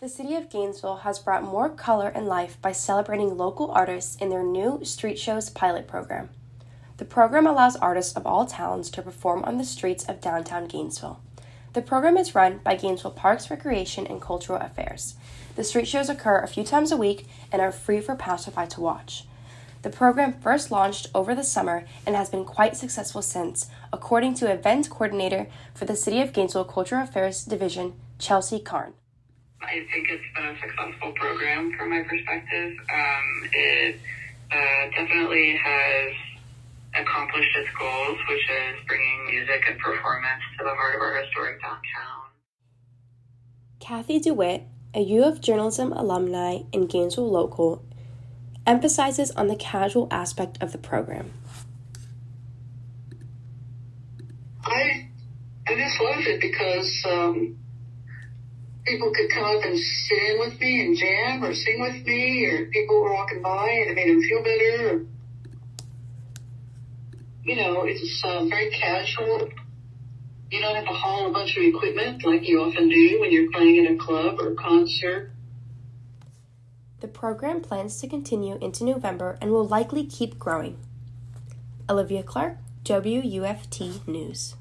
The City of Gainesville has brought more color and life by celebrating local artists in their new Street Shows pilot program. The program allows artists of all talents to perform on the streets of downtown Gainesville. The program is run by Gainesville Parks, Recreation, and Cultural Affairs. The street shows occur a few times a week and are free for passerby to watch. The program first launched over the summer and has been quite successful since, according to event coordinator for the City of Gainesville Cultural Affairs Division, Chelsea Karn. I think it's been a successful program from my perspective. Um, it uh, definitely has accomplished its goals, which is bringing music and performance to the heart of our historic downtown. Kathy DeWitt, a UF Journalism alumni in Gainesville local, emphasizes on the casual aspect of the program. I I just loved it because um, people could come up and sit in with me and jam or sing with me, or people were walking by and it made them feel better. Or, you know, it's uh, very casual. You don't have to haul a bunch of equipment like you often do when you're playing in a club or a concert. The program plans to continue into November and will likely keep growing. Olivia Clark, WUFT News.